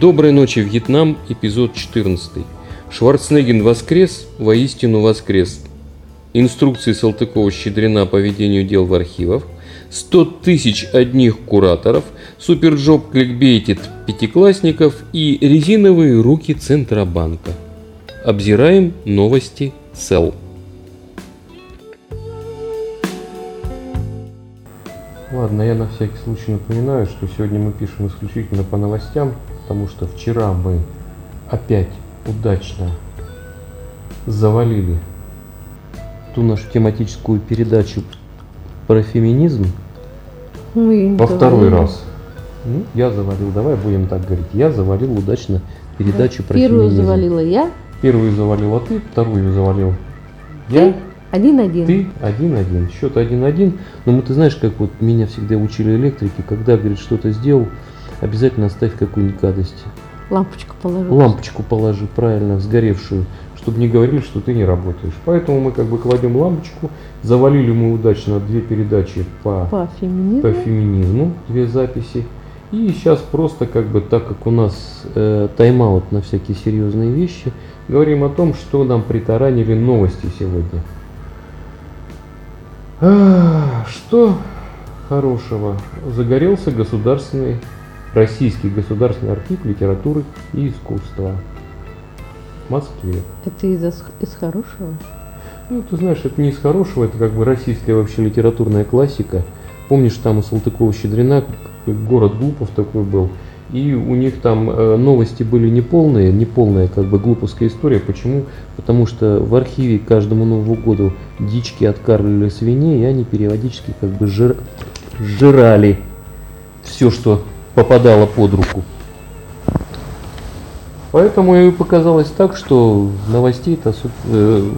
Доброй ночи, Вьетнам, эпизод 14. Шварценеггин воскрес, воистину воскрес. Инструкции Салтыкова-Щедрина по ведению дел в архивах. 100 тысяч одних кураторов. SuperJob кликбейтит пятиклассников и резиновые руки Центробанка. Обзираем новости СЭЛ. Ладно, я на всякий случай напоминаю, что сегодня мы пишем исключительно по новостям, потому что вчера мы опять удачно завалили ту нашу тематическую передачу про феминизм Мы во второй раз. Ну, я завалил, давай будем так говорить. Я завалил удачно передачу про Первую феминизм. завалила я, Первую завалила ты, вторую завалил я. один-один. Ты один-один. Счет один-один. Но мы, ты знаешь, как вот меня всегда учили электрики, когда, говорит, что-то сделал, обязательно оставь какую-нибудь гадость. Лампочку положу. Лампочку положи, правильно, сгоревшую, чтобы не говорили, что ты не работаешь. Поэтому мы как бы кладем лампочку. Завалили мы удачно две передачи по, По феминизму. по феминизму, две записи. И сейчас просто как бы, так как у нас э, тайм-аут на всякие серьезные вещи, говорим о том, что нам притаранили новости сегодня. А, Что хорошего? Загорелся государственный, российский государственный архив литературы и искусства в Москве. Это из, из хорошего? Ну, ты знаешь, это не из хорошего, это как бы российская вообще литературная классика. Помнишь, там у Салтыкова-Щедрина город глупов такой был, и у них там э, новости были неполные, неполная как бы глуповская история. Почему? Потому что в архиве к каждому Новому году дички откармливали свиней, и они периодически как бы жир- жрали все, что попадало под руку. Поэтому и показалось так, что новостей-то э,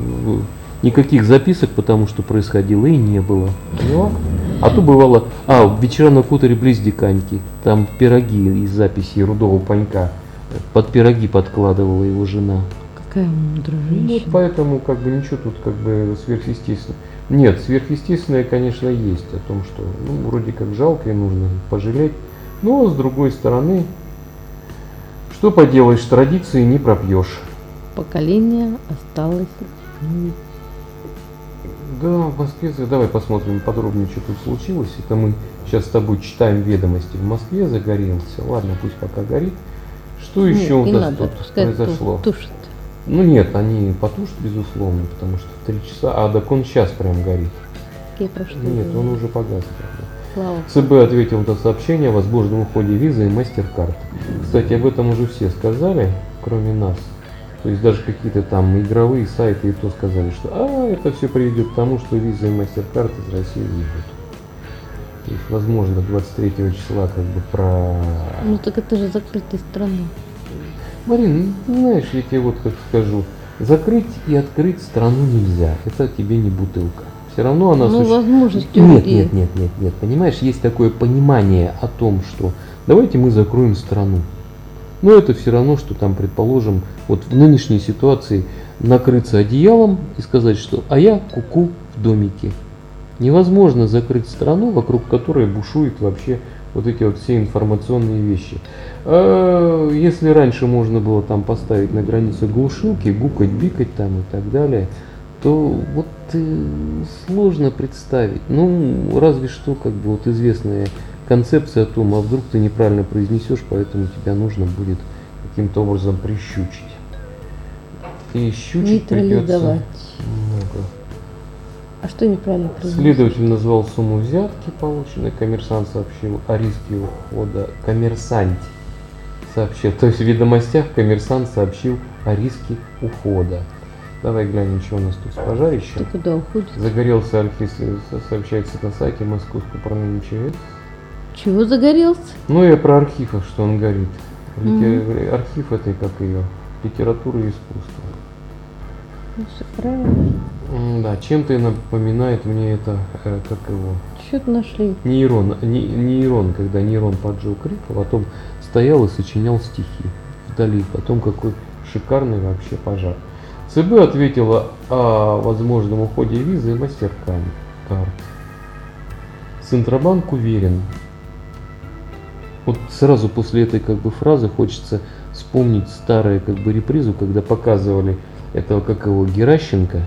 никаких записок, потому что происходило и не было. Поняла? А то бывало, а, вечера на хуторе близ Диканьки, там пироги из записей Рудого Панька, под пироги подкладывала его жена. Какая мудрая Ну, вот женщина. поэтому как бы ничего тут как бы сверхъестественного. Нет, сверхъестественное, конечно, есть о том, что ну, вроде как жалко и нужно пожалеть. Но с другой стороны, что поделаешь, традиции не пропьешь. Поколение осталось. Да, в Москве, давай посмотрим подробнее, что тут случилось. Это мы сейчас с тобой читаем ведомости. В Москве загорелся. Ладно, пусть пока горит. Что нет, еще у нас надо, тут произошло? тушит. Ну нет, они потушат, безусловно, потому что три часа, а так он сейчас прям горит. Я про что Нет, он уже погас. правда. Слава. ЦБ ответил на сообщение о возможном уходе визы и MasterCard. Кстати, об этом уже все сказали, кроме нас. То есть даже какие-то там игровые сайты и то сказали, что а, это все приведет к тому, что виза и MasterCard из России уйдут. То есть, возможно, 23 числа как бы про... Ну так это же закрытая страна. Марин, знаешь, я тебе вот как скажу, закрыть и открыть страну нельзя. Это тебе не бутылка. Все равно она ну, существует. возможности Нет, людей. нет, нет, нет, нет. Понимаешь, есть такое понимание о том, что давайте мы закроем страну. Но это все равно, что там, предположим, вот в нынешней ситуации накрыться одеялом и сказать, что а я куку в домике. Невозможно закрыть страну, вокруг которой бушуют вообще вот эти вот все информационные вещи. А, Если раньше можно было там поставить на границе глушилки, гукать, бикать там и так далее, то вот э, сложно представить. Ну, разве что, как бы вот известная концепция о том, а вдруг ты неправильно произнесешь, поэтому тебя нужно будет каким-то образом прищучить. И щучить придется много. А что неправильно произнести? Следователь назвал сумму взятки, полученной. Коммерсант сообщил о риске ухода. Коммерсант сообщил. То есть в ведомостях коммерсант сообщил о риске ухода. Давай глянем, что у нас тут с Ты пожарищем. куда уходишь? Загорелся архив, со- сообщается на сайте Московского управления МЧС. Чего загорелся? Ну и про архив, что он горит. Лите- Мгм. Архив этой, как ее, литературы и искусства. Ну, все правильно. Да, чем-то напоминает мне это, э, как его, Что-то нашли. нейрон, не- нейрон, когда нейрон поджег а потом стоял и сочинял стихи вдали. Потом какой шикарный вообще пожар. ЦБ ответила о возможном уходе визы и мастеркард. Центробанк уверен, Вот сразу после этой как бы фразы хочется вспомнить старую как бы репризу, когда показывали этого как его Геращенко,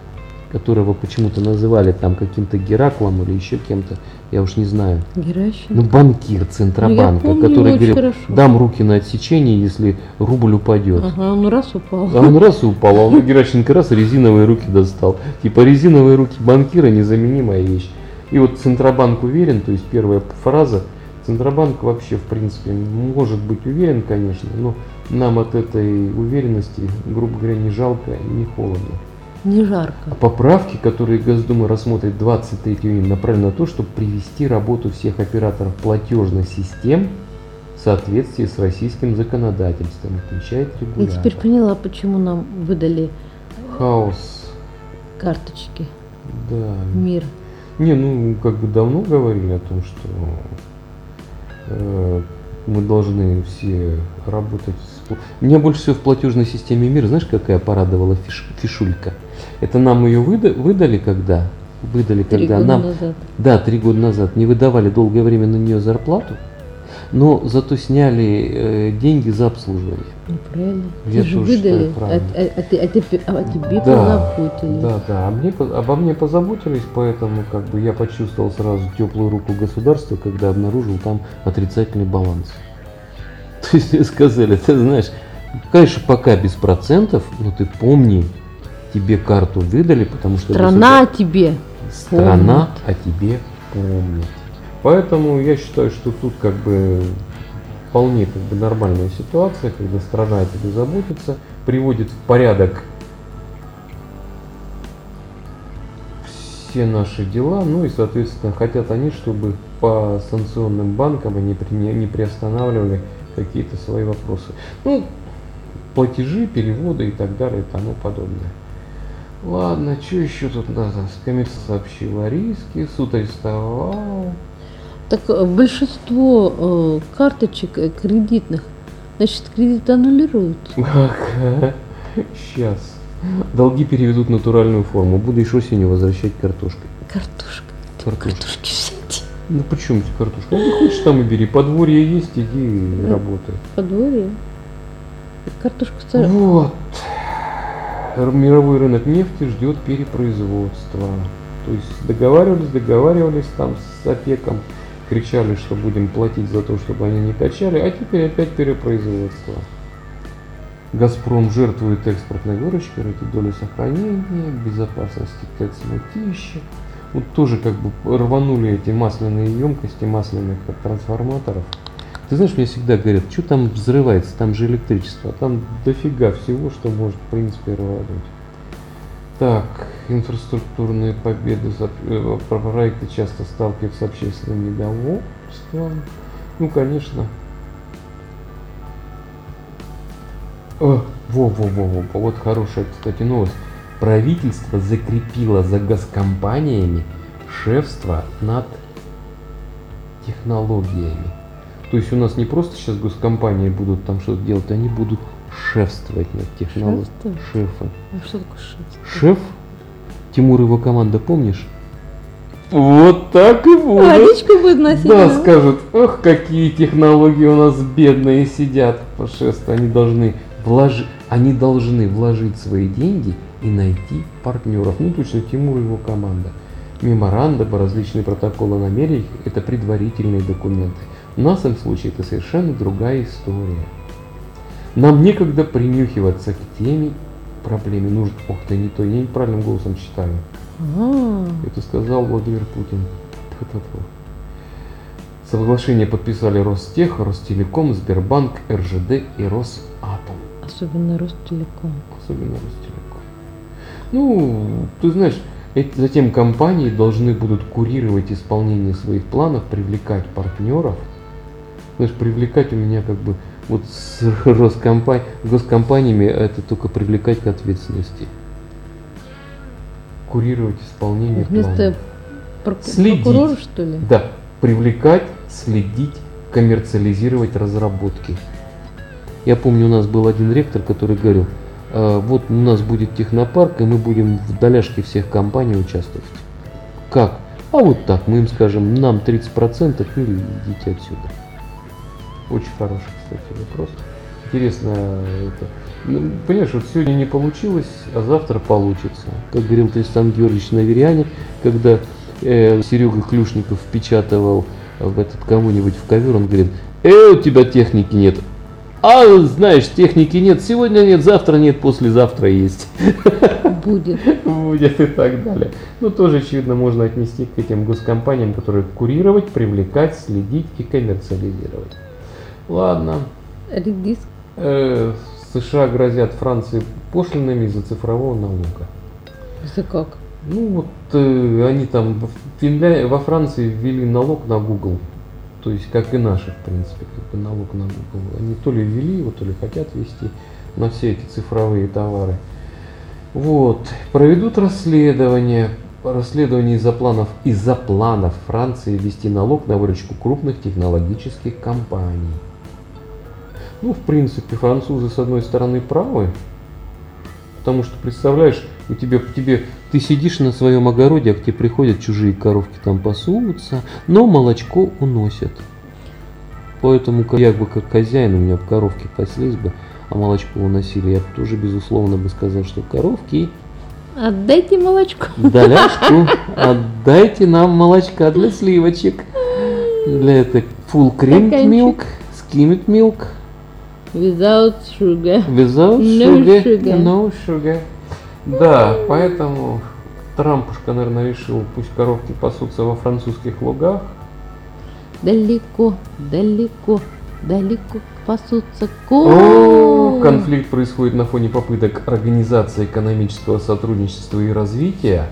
которого почему-то называли там каким-то Гераклом или еще кем-то, я уж не знаю. Геращенко. Ну, банкир Центробанка, Ну, помню который говорил, хорошо. дам руки на отсечение, если рубль упадет. Ага, ну раз упал. А он раз и упал, а он Геращенко раз резиновые руки достал. Типа резиновые руки банкира незаменимая вещь. И вот Центробанк уверен, то есть первая фраза, Центробанк вообще в принципе может быть уверен, конечно, но нам от этой уверенности, грубо говоря, не жалко и не холодно. Не жарко. А поправки, которые Госдума рассмотрит 23 июня, направлены на то, чтобы привести работу всех операторов платежных систем в соответствии с российским законодательством, отмечает Я регулятор. теперь поняла, почему нам выдали Хаос, карточки. да. Мир. Не, ну как бы давно говорили о том, что э, мы должны все работать. Меня больше всего в платежной системе мира, знаешь, какая порадовала фиш- фишулька? Это нам ее выда- выдали когда? Выдали Три когда года нам назад. Да, три года назад не выдавали долгое время на нее зарплату, но зато сняли э, деньги за обслуживание. Ну, правильно. Я Тебе же тоже считаю выдали, а, а- а ты- а тебе- а тебе Да, позаботились. Да, да, а мне, обо мне позаботились, поэтому как бы я почувствовал сразу теплую руку государства, когда обнаружил там отрицательный баланс. То есть сказали, ты знаешь, конечно, пока без процентов, но ты помни, тебе карту выдали, потому что Страна тебе. страна о тебе помнит. Поэтому я считаю, что тут как бы вполне как бы нормальная ситуация, когда страна о тебе заботится, приводит в порядок все наши дела, ну и, соответственно, хотят они, чтобы по санкционным банкам они не приостанавливали какие-то свои вопросы. Ну, платежи, переводы и так далее и тому подобное. Ладно, что еще тут надо? Скамейка сообщила о риске, суд арестовал. Так э, большинство э, карточек э, кредитных, значит, кредит аннулируют. Ага, сейчас. Долги переведут в натуральную форму. Будешь осенью возвращать картошкой. Картошка. Картошки. Ну почему тебе картошка? Ну, ты хочешь там и бери. Подворье есть, иди и Да. работай. Подворье. Картошку ста- Вот. Мировой рынок нефти ждет перепроизводства. То есть договаривались, договаривались там с ОПЕКом, кричали, что будем платить за то, чтобы они не качали, а теперь опять перепроизводство. Газпром жертвует экспортной выручкой ради доли сохранения, безопасности ТЭЦ-мытища. Вот тоже как бы рванули эти масляные емкости масляных трансформаторов. Ты знаешь, мне всегда говорят, что там взрывается, там же электричество, а там дофига всего, что может в принципе рвануть. Так, инфраструктурные победы, э, про проекты часто сталкиваются с общественным недовольством. Ну, конечно. О, во, во, во, во, во, вот хорошая, кстати, новость. Правительство закрепило за газкомпаниями шефство над технологиями. То есть у нас не просто сейчас госкомпании будут там что-то делать, они будут шефствовать над технологиями. Шефы. А что такое шефство? Шеф, Тимур и его команда, помнишь? Вот так и будет. Водичку будет носить? Да, да? скажут, ох, какие технологии у нас бедные сидят по шеству. Они должны вложить, они должны вложить свои деньги и найти партнеров. Ну, точно, Тимур и его команда. Меморандумы, различные протоколы намерений – это предварительные документы. В нашем случае это совершенно другая история. Нам некогда принюхиваться к теме проблеме. Нужно, ох ты, не то, я неправильным голосом читаю. А, Это сказал Владимир Путин. Соглашение подписали Ростех, Ростелеком, Сбербанк, РЖД и Росатом. Особенно Ростелеком. Особенно Ростелеком. Ну, ты знаешь, эти, затем компании должны будут курировать исполнение своих планов, привлекать партнеров. Знаешь, привлекать у меня как бы вот с Роскомпа- госкомпаниями это только привлекать к ответственности. Курировать исполнение Вместо планов. прок- Следить. прокурора, что ли? Да, привлекать, следить, коммерциализировать разработки. Я помню, у нас был один ректор, который говорил, «А, вот у нас будет технопарк, и мы будем в доляшке всех компаний участвовать. Как? А вот так, мы им скажем, нам 30% или идите отсюда. Очень хороший, кстати, вопрос. Интересно, это, ну, понимаешь, вот сегодня не получилось, а завтра получится. Как говорил Тристан Георгиевич Наверяне, когда э, Серега Клюшников впечатывал в этот кому-нибудь в ковер, он говорит, э, у тебя техники нет. А, знаешь, техники нет, сегодня нет, завтра нет, послезавтра есть. Будет. Будет и так далее. Ну, тоже, очевидно, можно отнести к этим госкомпаниям, которые курировать, привлекать, следить и коммерциализировать. Ладно. Редис. Э, США грозят Франции пошлинами из-за цифрового налога. Это как? Ну вот э, они там Финля... во Франции ввели налог на Google. То есть как и наши, в принципе, как бы налог на Google. Они то ли ввели его, то ли хотят ввести на все эти цифровые товары. Вот. Проведут расследование. Расследование из-за планов, из-за планов Франции ввести налог на выручку крупных технологических компаний. Ну, в принципе, французы с одной стороны правы, потому что, представляешь, у тебя, тебе, ты сидишь на своем огороде, а к тебе приходят чужие коровки там пасутся, но молочко уносят. Поэтому я бы как хозяин, у меня в коровке паслись бы, а молочко уносили, я бы тоже, безусловно, бы сказал, что коровки, Отдайте молочко. доляшку, отдайте нам молочка для сливочек. Для этой full cream milk, skimmed milk, Without sugar. Without No sugar, sugar. no sugar. Да, поэтому Трампушка, наверное, решил, пусть коровки пасутся во французских лугах. Далеко, далеко, далеко пасутся О, ко. конфликт происходит на фоне попыток Организации экономического сотрудничества и развития.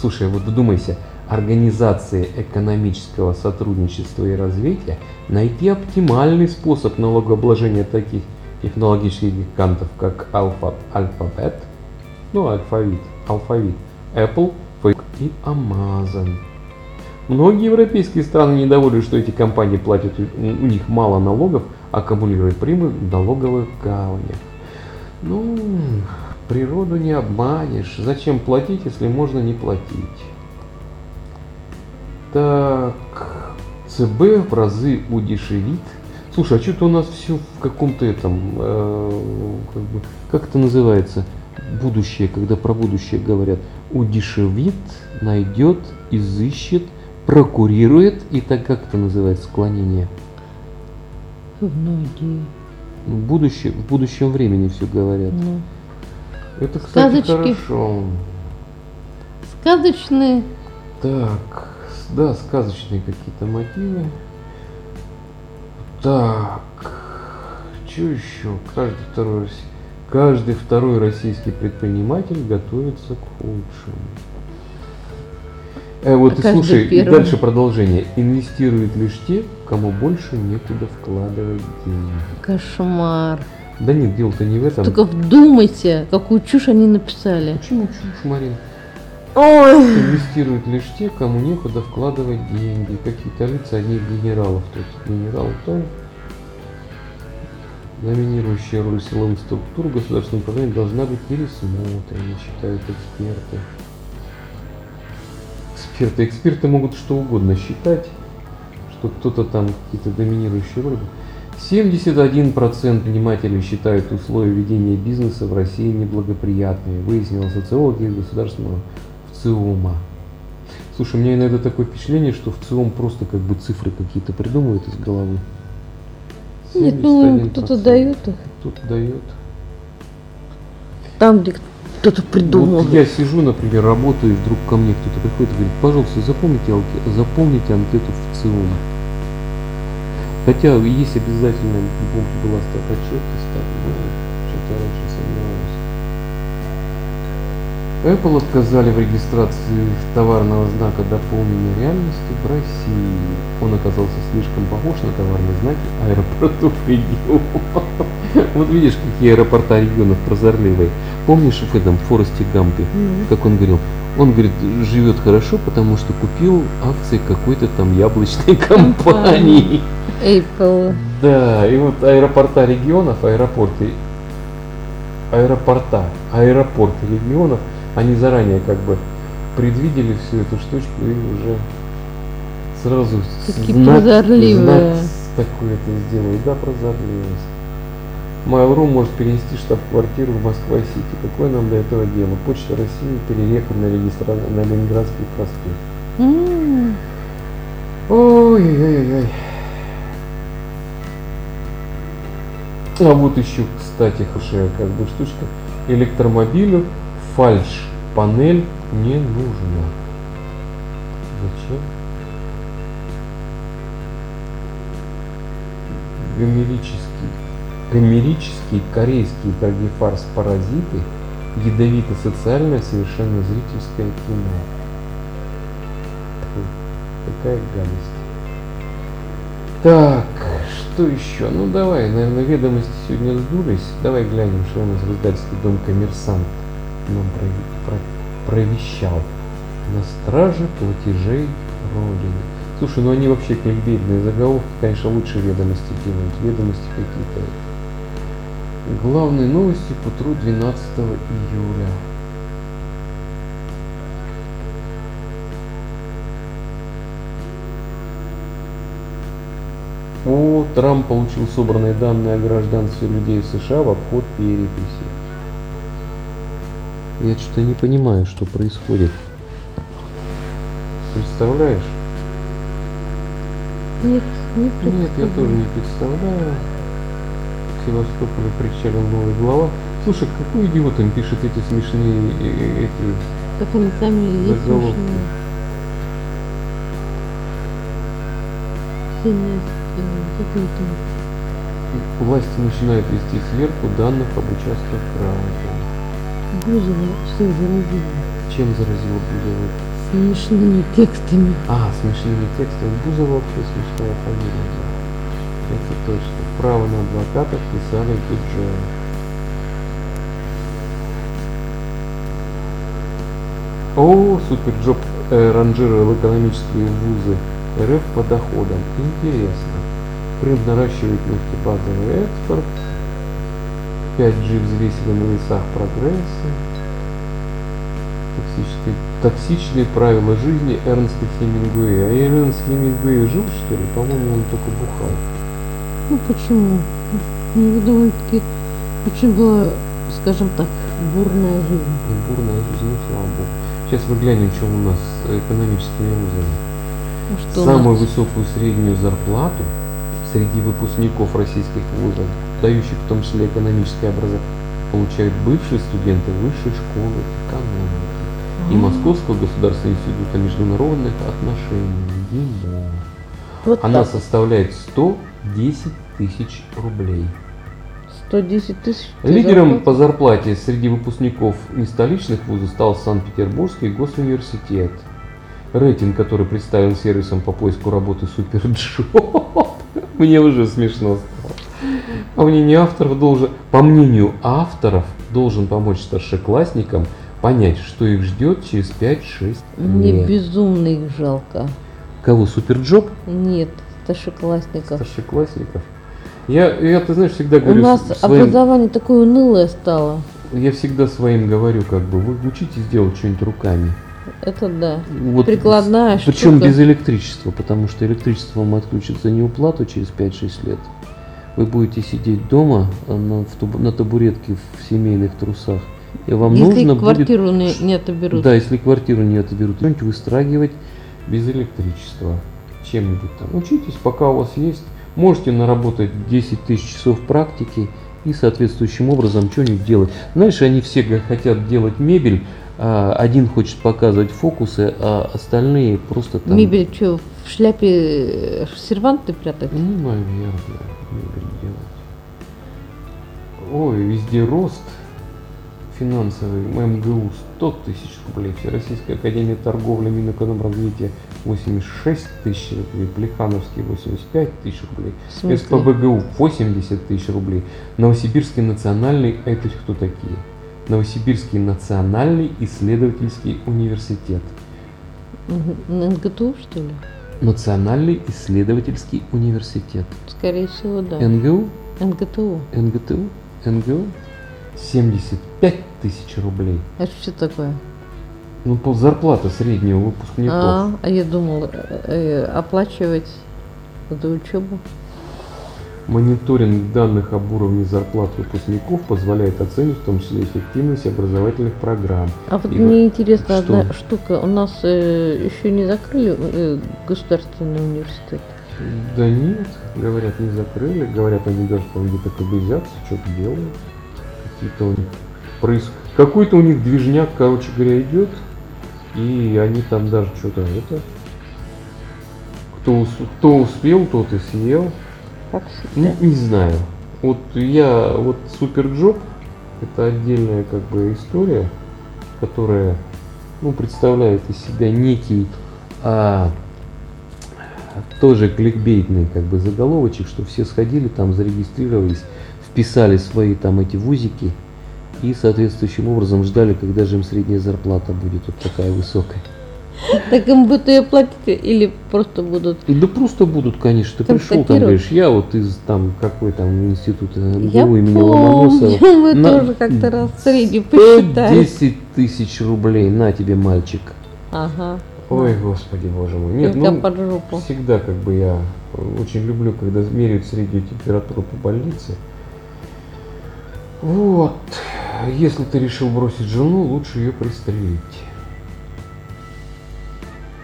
Слушай, вот вдумайся, Организации экономического сотрудничества и развития найти оптимальный способ налогообложения таких технологических гигантов, как Alpha, Alphabet, ну, алфавит, алфавит, Apple, Facebook и Amazon. Многие европейские страны недовольны, что эти компании платят у них мало налогов, аккумулируя прибыль в налоговых гаванях. Ну, природу не обманешь. Зачем платить, если можно не платить? Так, ЦБ в разы удешевит. Слушай, а что-то у нас все в каком-то этом, э, как, бы, как это называется, будущее, когда про будущее говорят, удешевит, найдет, изыщет, прокурирует, и так как это называется склонение? Многие. В, будущее, в будущем времени все говорят. Ну. Это, кстати, Сказочки. хорошо. Сказочные. Так, да, сказочные какие-то мотивы. Так, что еще? Каждый второй, каждый второй российский предприниматель готовится к худшему. Э, вот А и слушай, и первый. дальше продолжение. Инвестируют лишь те, кому больше некуда вкладывать деньги. Кошмар. Да нет, дело-то не в этом. Только вдумайся, какую чушь они написали. Почему чушь, Марин? Ой. Инвестируют лишь те, кому некуда вкладывать деньги. Какие-то лица, одни генералов тут. Генерал там. Доминирующая роль силовых структур государственного управления должна быть пересмотрена, считают эксперты. Эксперты. Эксперты могут что угодно считать, что кто-то там какие-то доминирующие роли. 71% внимателей считают условия ведения бизнеса в России неблагоприятными, выяснила социологи государственного ВЦИОМа. Слушай, у меня иногда такое впечатление, что ВЦИОМ просто как бы цифры какие-то придумывает из головы. Нет, ну им 71%. кто-то дает их. Кто-то дает. Там, где кто-то придумал. Вот я сижу, например, работаю, и вдруг ко мне кто-то приходит и говорит, пожалуйста, запомните, алке- запомните анкету в ЦИОМ. Хотя есть обязательно, помню, была статотчетность, так, но что-то я раньше сомневаюсь. Apple отказали в регистрации товарного знака дополненной реальности в России. Он оказался слишком похож на товарные знаки аэропортов регионов. Вот видишь, какие аэропорта регионов прозорливые. Помнишь в этом Форесте Гампе, как он говорил? Он говорит, живет хорошо, потому что купил акции какой-то там яблочной компании. Apple. Да, и вот аэропорта регионов, аэропорты, аэропорта, аэропорты регионов, они заранее как бы предвидели всю эту штучку и уже сразу Такие знак- прозорливые. знак такое-то сделаю? Да, прозорливость. Mail.ru может перенести штаб-квартиру в Москва-Сити. Какое нам до этого дело? Почта России переехала на, регистра... на Ленинградский проспект. М, Ой-ой-ой. А вот еще, кстати, хорошая как бы штучка. Электромобилю фальш-панель не нужна. Зачем? Гомерический, гомерические корейские трагефарс-паразиты, ядовито-социальное, совершенно зрительское кино. Фу, Какая гадость. Так, что еще? Ну давай, наверное, ведомости сегодня сдулись. Давай глянем, что у нас в издательстве Дом Коммерсант прови- про- провещал. На страже платежей Родины. Слушай, ну они вообще кликбейтные заголовки, конечно, лучше ведомости делают. Ведомости какие-то. Главные новости по утру 12 июля. О, Трамп получил собранные данные о гражданстве людей США в обход переписи. Я что-то не понимаю, что происходит. Представляешь? Нет, не Нет, я представляю. тоже не представляю. В Севастополе причалил новый глава. Слушай, какой идиот им пишет эти смешные э, э, эти Как они сами есть Заголовки. смешные. Сильная, власти начинают вести сверху данных об участках кражи. Бузова все заразила. Чем заразила Бузова? Смешными текстами. А, смешными текстами. Бузова вообще смешная фамилия. да. Это точно. Право на адвокатов писали же. О, SuperJob э, ранжировал экономические вузы РФ по доходам. Интересно. Крым наращивает нефтебазовый экспорт. 5G взвесили на весах прогресса. Токсические, токсичные правила жизни Эрнста Хемингуэя. А Эрнст Хемингуэй жил, что ли? По-моему, он только бухал. Ну почему? У него довольно-таки очень была, скажем так, бурная жизнь. Бурная жизнь, ну, слава богу. Сейчас мы глянем, что у нас с экономическими вузами. А Что Самую высокую среднюю зарплату среди выпускников российских вузов, дающих в том числе экономическое образование, получают бывшие студенты высшей школы экономики и. Московского государственного института международных отношений. ЕМО. Вот Она так. составляет 110 тысяч рублей. 110 тысяч. Лидером по зарплате среди выпускников нестоличных вузов стал Санкт-Петербургский госуниверситет. Рейтинг, который представлен сервисом по поиску работы SuperJob, мне уже смешно. По мнению авторов должен, по мнению авторов должен помочь старшеклассникам понять, что их ждет через 5-6 Мне лет. безумно их жалко. Кого SuperJob? Нет, старшеклассников. Старшеклассников. Я, я, ты знаешь, всегда У говорю нас своим, образование такое унылое стало. я всегда своим говорю, как бы, вы учитесь делать что-нибудь руками. Это да. Вот Прикладная Причем штука. без электричества, потому что электричество вам отключат за неуплату через 5-6 лет. Вы будете сидеть дома а, на, в на табуретке в семейных трусах. И вам Если нужно будет... квартиру не, не отоберут. Да, если квартиру не отоберут, что-нибудь выстрагивать без электричества. Чем-нибудь там. Учитесь, пока у вас есть. Можете наработать 10 тысяч часов практики и соответствующим образом что-нибудь делать. Знаешь, они все хотят делать мебель, один хочет показывать фокусы, а остальные просто там... Мебель что, в шляпе э, серванты прятать? Ну, наверное, мебель делать. Ой, везде рост финансовый. МГУ 100 тысяч рублей. Всероссийская академия торговли Минэкономразвития 86 тысяч рублей. Плехановский 85 тысяч рублей. СПБГУ 80 тысяч рублей. Новосибирский национальный, это кто такие? Новосибирский национальный исследовательский университет. НГТУ, что ли? Национальный исследовательский университет. Скорее всего, да. НГУ НГТУ. НГТУ, НГУ 75 тысяч рублей. Это что такое? Ну, пол зарплата среднего выпускников. А, а я думала, э, э, оплачивать эту учебу. Мониторинг данных об уровне зарплат выпускников позволяет оценить в том числе эффективность образовательных программ. А вот И мне вот интересна что? одна штука. У нас э, еще не закрыли э, государственный университет. Да нет, говорят, не закрыли. Говорят, они даже там где-то кобызятся, что-то делают. Какие-то у них проис... Какой-то у них движняк, короче говоря, идет. И они там даже что-то это... Кто, ус- кто успел, тот и съел. Как Ну, всегда. не знаю. Вот я, вот SuperJob, это отдельная как бы история, которая, ну, представляет из себя некий, а, тоже кликбейтный как бы заголовочек, что все сходили там, зарегистрировались, вписали свои там эти вузики и соответствующим образом ждали, когда же им средняя зарплата будет вот такая высокая. Так им будут ее платить или просто будут... Да просто будут, конечно. Ты пришел там, говоришь, я вот из там какой там института МГУ имени Ломоносова. мы На- тоже как-то раз средний посчитали. 110 тысяч рублей, на тебе, мальчик. Ага. Ой, господи, боже мой. Нет, Слегка ну, под жопу. всегда как бы я очень люблю, когда меряют среднюю температуру по больнице. Вот. Если ты решил бросить жену, лучше ее пристрелить.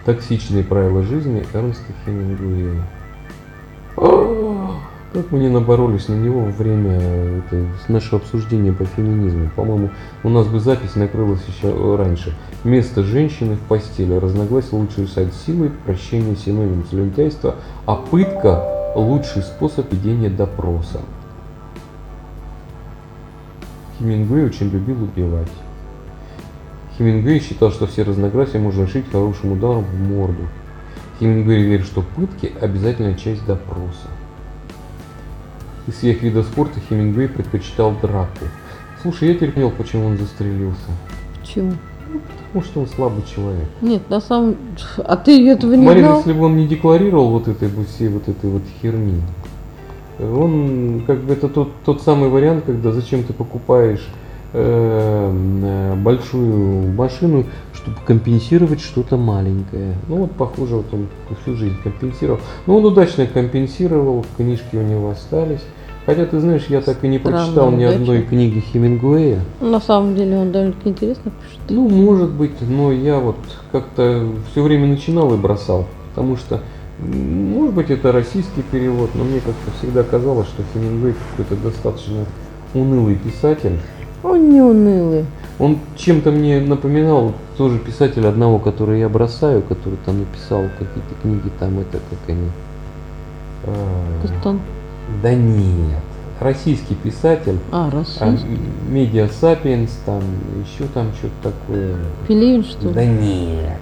Токсичные правила жизни Эрнста Хемингуэя. А, Как мы не наборолись на него во время это, нашего обсуждения по феминизму. По-моему, у нас бы запись накрылась еще раньше. Место женщины в постели. Разногласия лучший сайт силы, прощение синоним слюнтяйства, а пытка лучший способ ведения допроса. Хемингуэй очень любил убивать. Хемингуэй считал, что все разногласия можно решить хорошим ударом в морду. Хемингуэй верит, что пытки – обязательная часть допроса. Из всех видов спорта Хемингуэй предпочитал драку. Слушай, я понял, почему он застрелился. Почему? Потому что он слабый человек. Нет, на самом... А ты этого не Марин, знал? если бы он не декларировал вот этой вот всей вот этой вот херни, он как бы это тот, тот самый вариант, когда зачем ты покупаешь большую машину, чтобы компенсировать что-то маленькое. Ну вот похоже, вот он всю жизнь компенсировал. Ну он удачно компенсировал, книжки у него остались. Хотя ты знаешь, я так и не Странная прочитал ни удача. одной книги Хемингуэя. На самом деле он довольно-таки интересно пишет. Ну, может быть, но я вот как-то все время начинал и бросал, потому что, может быть, это российский перевод, но мне как-то всегда казалось, что Хемингуэй какой-то достаточно унылый писатель. Он не унылый. Он чем-то мне напоминал тоже писателя одного, который я бросаю, который там написал какие-то книги, там это как они. а, Кастан. да нет, российский писатель, А, а, российский. Медиа Сапиенс, там еще там что-то такое. Пелевин, что ли? Да нет.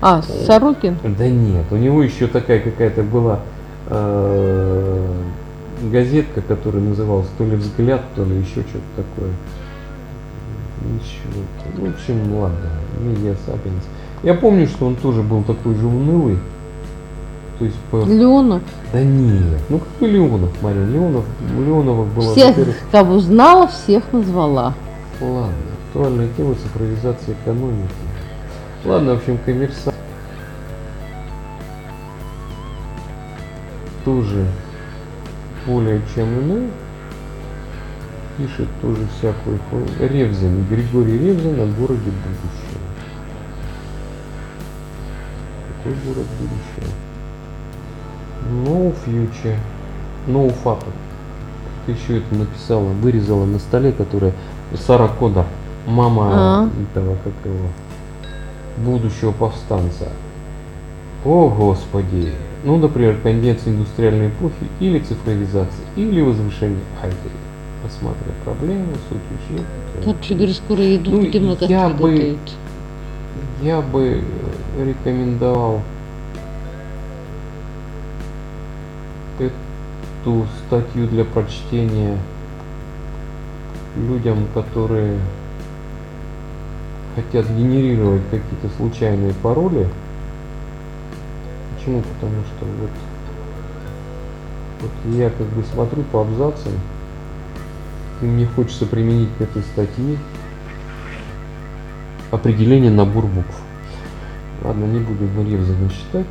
А, Сорокин? Да нет, у него еще такая какая-то была э, газетка, которая называлась то ли взгляд, то ли еще что-то такое. Ничего. В общем, ладно, Медиа Сапиенс. Я помню, что он тоже был такой же унылый. То есть по... Леонов? Да нет, ну как и Леонов, Марин. Леонов, у Леонова было, Всех, кого знала, всех назвала. Ладно, актуальная тема цифровизации экономики. Ладно, в общем, коммерсант тоже более чем иной. Пишет тоже всякую. Ревзин, Григорий Ревзин о городе будущего. Какой город будущего? No future. No future. Ты еще это написала, вырезала на столе, которая Сара Кодар, мама А. этого, как его, будущего повстанца. О, Господи! Ну, например, конец индустриальной эпохи или цифровизация, или возвышение Айдри. Рассматривая проблемы, суть вещей. Короче говоря, скоро идут Ну, много я бы-. Я бы э, рекомендовал эту статью для прочтения людям, которые хотят генерировать какие-то случайные пароли. Почему? Потому что вот, вот я как бы смотрю по абзацам, и мне хочется применить к этой статье определение набор букв. Ладно, не будем мы Ревзина считать.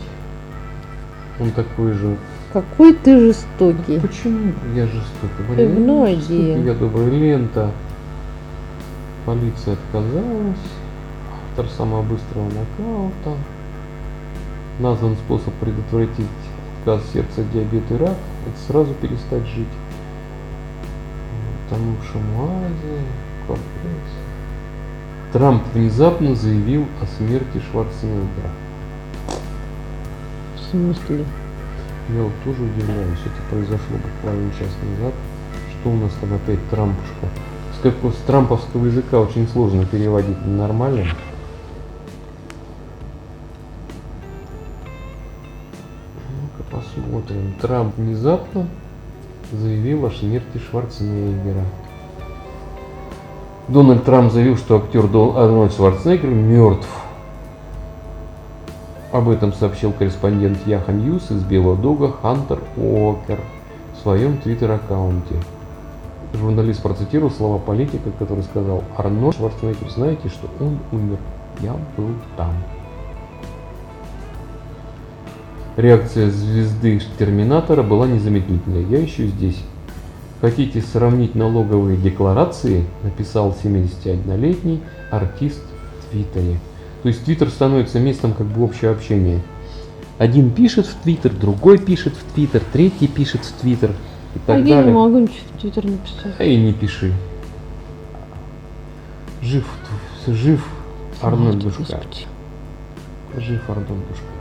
Он такой же Какой ты жестокий. Почему я жестокий? Ты много жестокий. Я добрая лента. Полиция отказалась. Автор самого быстрого нокаута. Назван способ предотвратить отказ сердца, диабет и рак. Это сразу перестать жить. Тому Шамуазе, комплекс. Трамп внезапно заявил о смерти Шварценеггера. В смысле? Я вот тоже удивляюсь, это произошло буквально час назад. Что у нас там опять Трампушка? С, какого, с трамповского языка очень сложно переводить на посмотрим. Трамп внезапно заявил о смерти Шварценеггера. Дональд Трамп заявил, что актер Дон- Арнольд Шварценеггер мертв. Об этом сообщил корреспондент Yahoo News из Белого Дома Хантер Уокер в своем твиттер-аккаунте. Журналист процитировал слова политика, который сказал «Арнольд Шварценеггер, знаете, что он умер? Я был там». Реакция звезды Терминатора была незамедлительной. «Я еще здесь». Хотите сравнить налоговые декларации? Написал 71-летний артист в Твиттере. То есть Твиттер становится местом как бы общего общения. Один пишет в Твиттер, другой пишет в Твиттер, третий пишет в Твиттер и А так я далее. не могу ничего в Твиттер написать. А и не пиши. Жив, жив Арнольдушка. Жив Арнольдушка.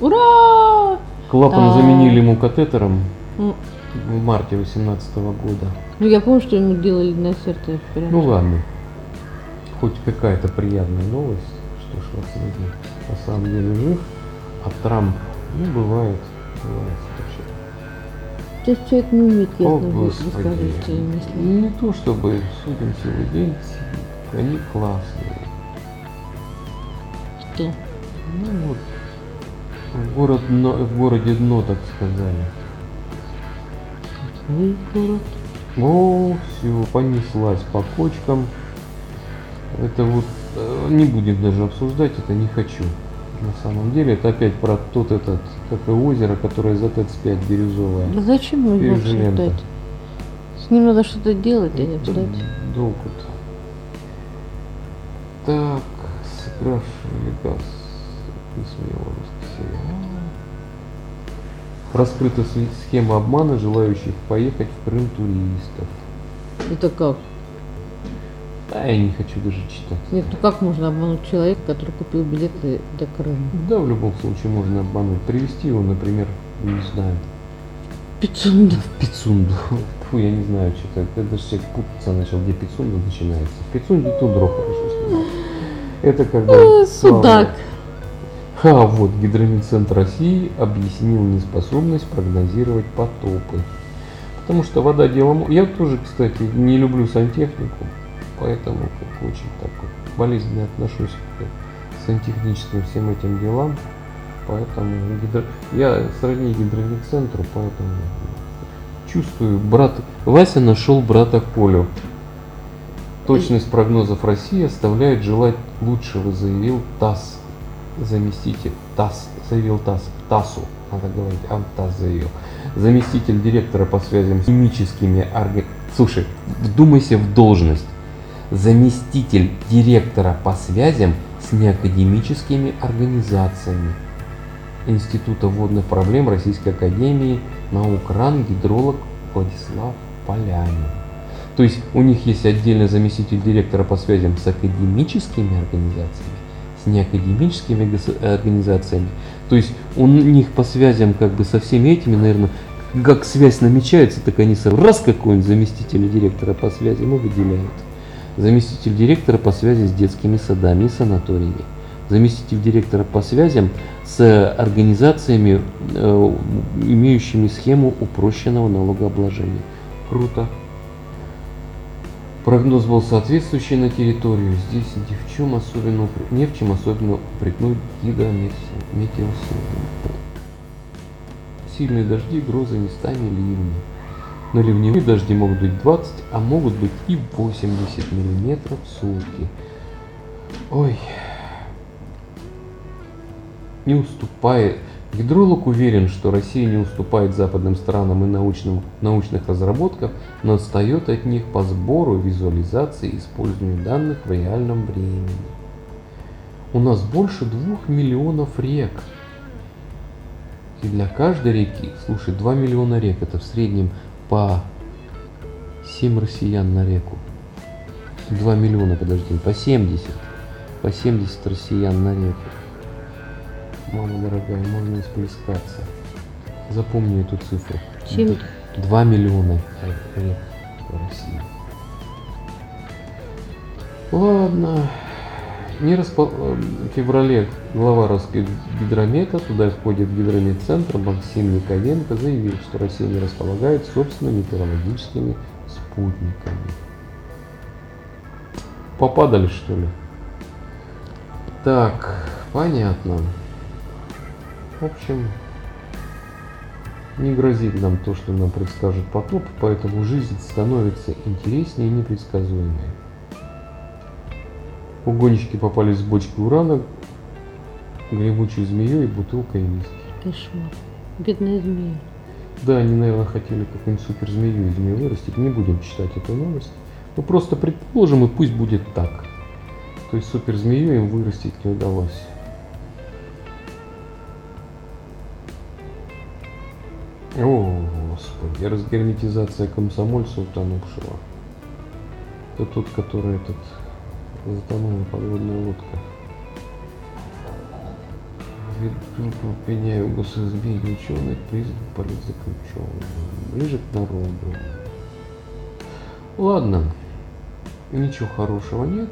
Ура! Клапан Да. заменили ему катетером Ну, в марте 2018 года. Ну, я помню, что ему делали на сердце прям. Ну ладно. Хоть какая-то приятная новость, что Шварценеггер на самом деле жив, а Трамп, ну бывает, бывает вообще. То есть человек не умеет О, ясно вы- Господи. высказывать свои мысли. Не то чтобы судим день, они классные. Что? Ну вот, в, город в городе дно, так сказали. Город. О, все, понеслась по кочкам. Это вот, э, не будем даже обсуждать, это не хочу. На самом деле, это опять про тот этот, как и озеро, которое за ТЭЦ-5 бирюзовое. Да зачем мы его обсуждать? С ним надо что-то делать, а не обсуждать. долг вот. Так, сыгравший газ русский сериал. Раскрыта схема обмана желающих поехать в Крым туристов. Это как? А я не хочу даже читать. Нет, ну как можно обмануть человека, который купил билеты до Крыма? Да, в любом случае можно обмануть. Привести его, например, не знаю, Пицунда. в Пицунду. Фу, я не знаю, что-то. Я даже человек путаться начал, где Пицунда начинается. В Пицунде Тудро хорошо снимал. Это когда... Судак. А вот Гидромедцентр России объяснил неспособность прогнозировать потопы. Потому что вода делом... Я тоже, кстати, не люблю сантехнику, поэтому как очень так вот болезненно отношусь к сантехническим всем этим делам. Поэтому гидро... я сродни гидромедцентру, поэтому чувствую, брат Вася нашел брата Колю. Точность прогнозов России оставляет желать лучшего, заявил ТАСС. Заместитель ТАСС, заявил ТАСС, ТАССу, надо говорить, а он ТАСС заявил. Заместитель директора по связям с химическими организациями. Слушай, вдумайся в должность. Заместитель директора по связям с неакадемическими организациями. Института водных проблем Российской Академии наук РАН гидролог Владислав Полянин. То есть у них есть отдельный заместитель директора по связям с академическими организациями, с неакадемическими гос- организациями. То есть у них по связям как бы со всеми этими, наверное, как связь намечается, так они сразу раз какой-нибудь заместителя директора по связям и выделяют. Заместитель директора по связи с детскими садами и санаториями. Заместитель директора по связям с организациями, э, имеющими схему упрощенного налогообложения. Круто. Прогноз был соответствующий на территорию. Здесь ни в чем особенно, упр- не в чем особенно упрекнуть гидрометеослужбу. Сильные дожди, грозы, местами ливни. Но ливневые дожди могут быть 20, а могут быть и 80 миллиметров в сутки. Ой. Не уступает, Гидролог уверен, что Россия не уступает западным странам и научным, научных разработках, но отстает от них по сбору, визуализации и использованию данных в реальном времени. У нас больше двух миллионов рек. И для каждой реки, слушай, 2 миллиона рек, это в среднем по 7 россиян на реку. 2 миллиона, подожди, по 70. По 70 россиян на реку. Мама дорогая, можно исплескаться. Запомни эту цифру. Чем? 2 миллиона рек в России. Ладно. Не распо... В феврале глава Росгидромета, туда входит гидрометцентр Максим Яковенко, заявил, что Россия не располагает собственными метеорологическими спутниками. Попадали что ли? Так, понятно. В общем, не грозит нам то, что нам предскажет потоп, поэтому жизнь становится интереснее и непредсказуемой. Угонщики попались в бочки урана, гремучей змеей, бутылкой виски. Кошмар. Бедная змея. Да, они, наверное, хотели какую-нибудь суперзмею из нее вырастить. Не будем читать эту новость. Мы просто предположим, и пусть будет так. То есть суперзмею им вырастить не удалось. О, господи, разгерметизация комсомольца утонувшего. Это тот, который этот затонула подводная лодка. Веду пеняю госизбе ученых призван политзаключенным. Ближе к народу. Ладно, ничего хорошего нет.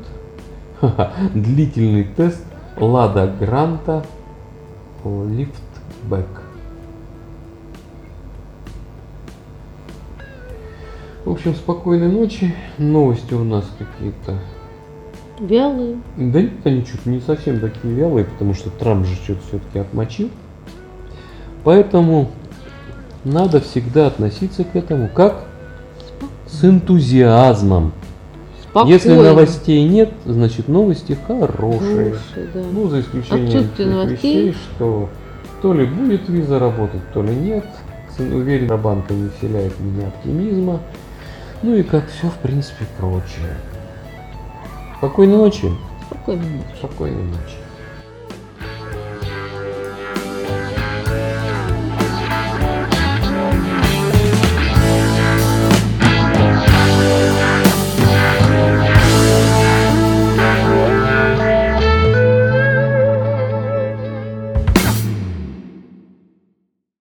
Длительный тест Лада Гранта Лифтбэк. В общем, спокойной ночи. Новости у нас какие-то. Вялые. Да нет, они что-то не совсем такие вялые, потому что Трамп же что-то все-таки отмочил. Поэтому надо всегда относиться к этому как с энтузиазмом. Спокойно. Если новостей нет, значит новости хорошие. Хорошие, да. Ну, за исключением новостей. вещей, что то ли будет виза работать, то ли нет. Уверен, банка не вселяет меня оптимизма. Ну и как все, в принципе, прочее. Спокойной ночи. Спокойной ночи. Спокойной ночи.